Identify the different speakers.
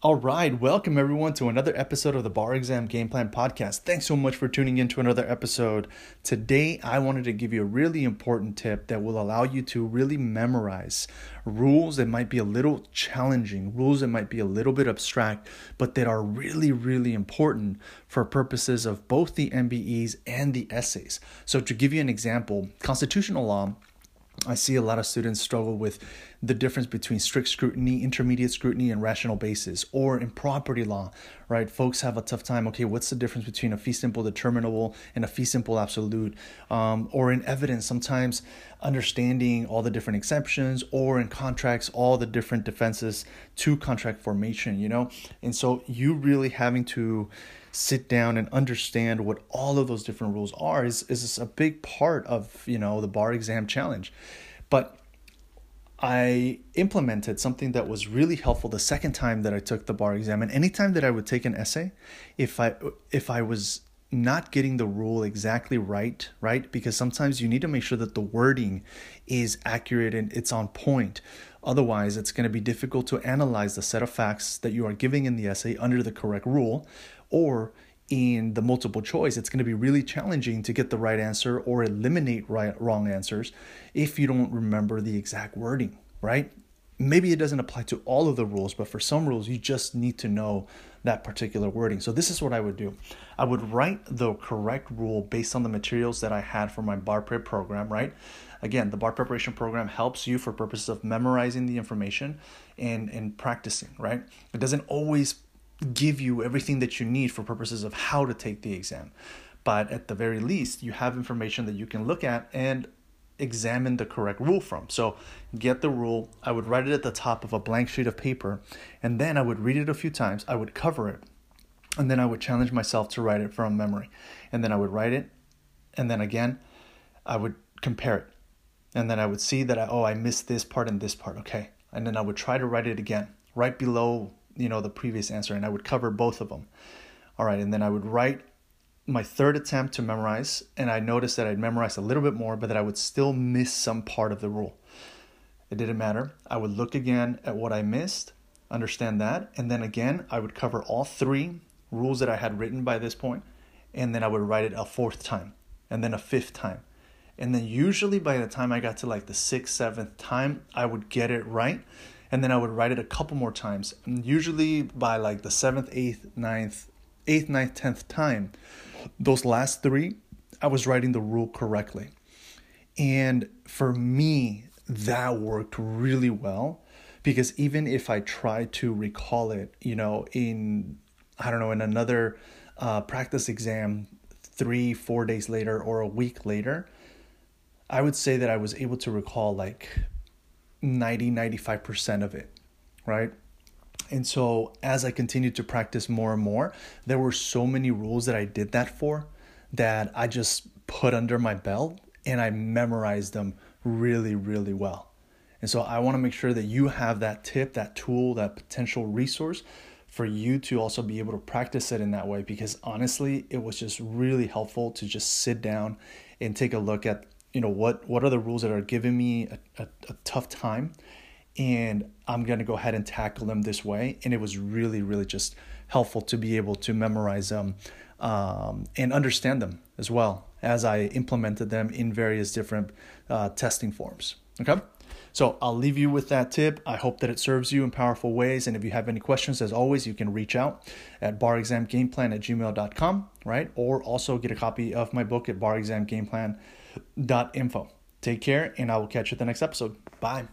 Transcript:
Speaker 1: All right, welcome everyone to another episode of the Bar Exam Game Plan Podcast. Thanks so much for tuning in to another episode. Today, I wanted to give you a really important tip that will allow you to really memorize rules that might be a little challenging, rules that might be a little bit abstract, but that are really, really important for purposes of both the MBEs and the essays. So, to give you an example, constitutional law I see a lot of students struggle with the difference between strict scrutiny, intermediate scrutiny, and rational basis. Or in property law, right? Folks have a tough time. Okay, what's the difference between a fee simple determinable and a fee simple absolute? Um, or in evidence, sometimes understanding all the different exceptions, or in contracts, all the different defenses to contract formation, you know? And so you really having to sit down and understand what all of those different rules are is, is a big part of you know the bar exam challenge but i implemented something that was really helpful the second time that i took the bar exam and anytime that i would take an essay if i if i was not getting the rule exactly right, right? Because sometimes you need to make sure that the wording is accurate and it's on point. Otherwise, it's going to be difficult to analyze the set of facts that you are giving in the essay under the correct rule or in the multiple choice, it's going to be really challenging to get the right answer or eliminate right wrong answers if you don't remember the exact wording, right? Maybe it doesn't apply to all of the rules, but for some rules, you just need to know that particular wording. So, this is what I would do I would write the correct rule based on the materials that I had for my bar prep program, right? Again, the bar preparation program helps you for purposes of memorizing the information and, and practicing, right? It doesn't always give you everything that you need for purposes of how to take the exam. But at the very least, you have information that you can look at and examine the correct rule from. So, get the rule. I would write it at the top of a blank sheet of paper, and then I would read it a few times. I would cover it, and then I would challenge myself to write it from memory. And then I would write it, and then again, I would compare it. And then I would see that I, oh, I missed this part and this part. Okay. And then I would try to write it again right below you know the previous answer and I would cover both of them. All right, and then I would write my third attempt to memorize and I noticed that I'd memorized a little bit more but that I would still miss some part of the rule. It didn't matter. I would look again at what I missed, understand that, and then again I would cover all three rules that I had written by this point and then I would write it a fourth time and then a fifth time. And then usually by the time I got to like the sixth, seventh time, I would get it right and then I would write it a couple more times. And usually by like the seventh, eighth, ninth, eighth, ninth, tenth time, those last three, I was writing the rule correctly. And for me, that worked really well because even if I try to recall it, you know, in, I don't know, in another uh, practice exam three, four days later or a week later, I would say that I was able to recall like 90 95% of it right? And so as i continued to practice more and more there were so many rules that i did that for that i just put under my belt and i memorized them really really well. And so i want to make sure that you have that tip that tool that potential resource for you to also be able to practice it in that way because honestly it was just really helpful to just sit down and take a look at you know what what are the rules that are giving me a, a, a tough time and i'm going to go ahead and tackle them this way and it was really really just helpful to be able to memorize them um, and understand them as well as i implemented them in various different uh, testing forms okay so I'll leave you with that tip. I hope that it serves you in powerful ways. And if you have any questions, as always, you can reach out at barexamgameplan at gmail.com, right? Or also get a copy of my book at barexamgameplan.info. Take care, and I will catch you at the next episode. Bye.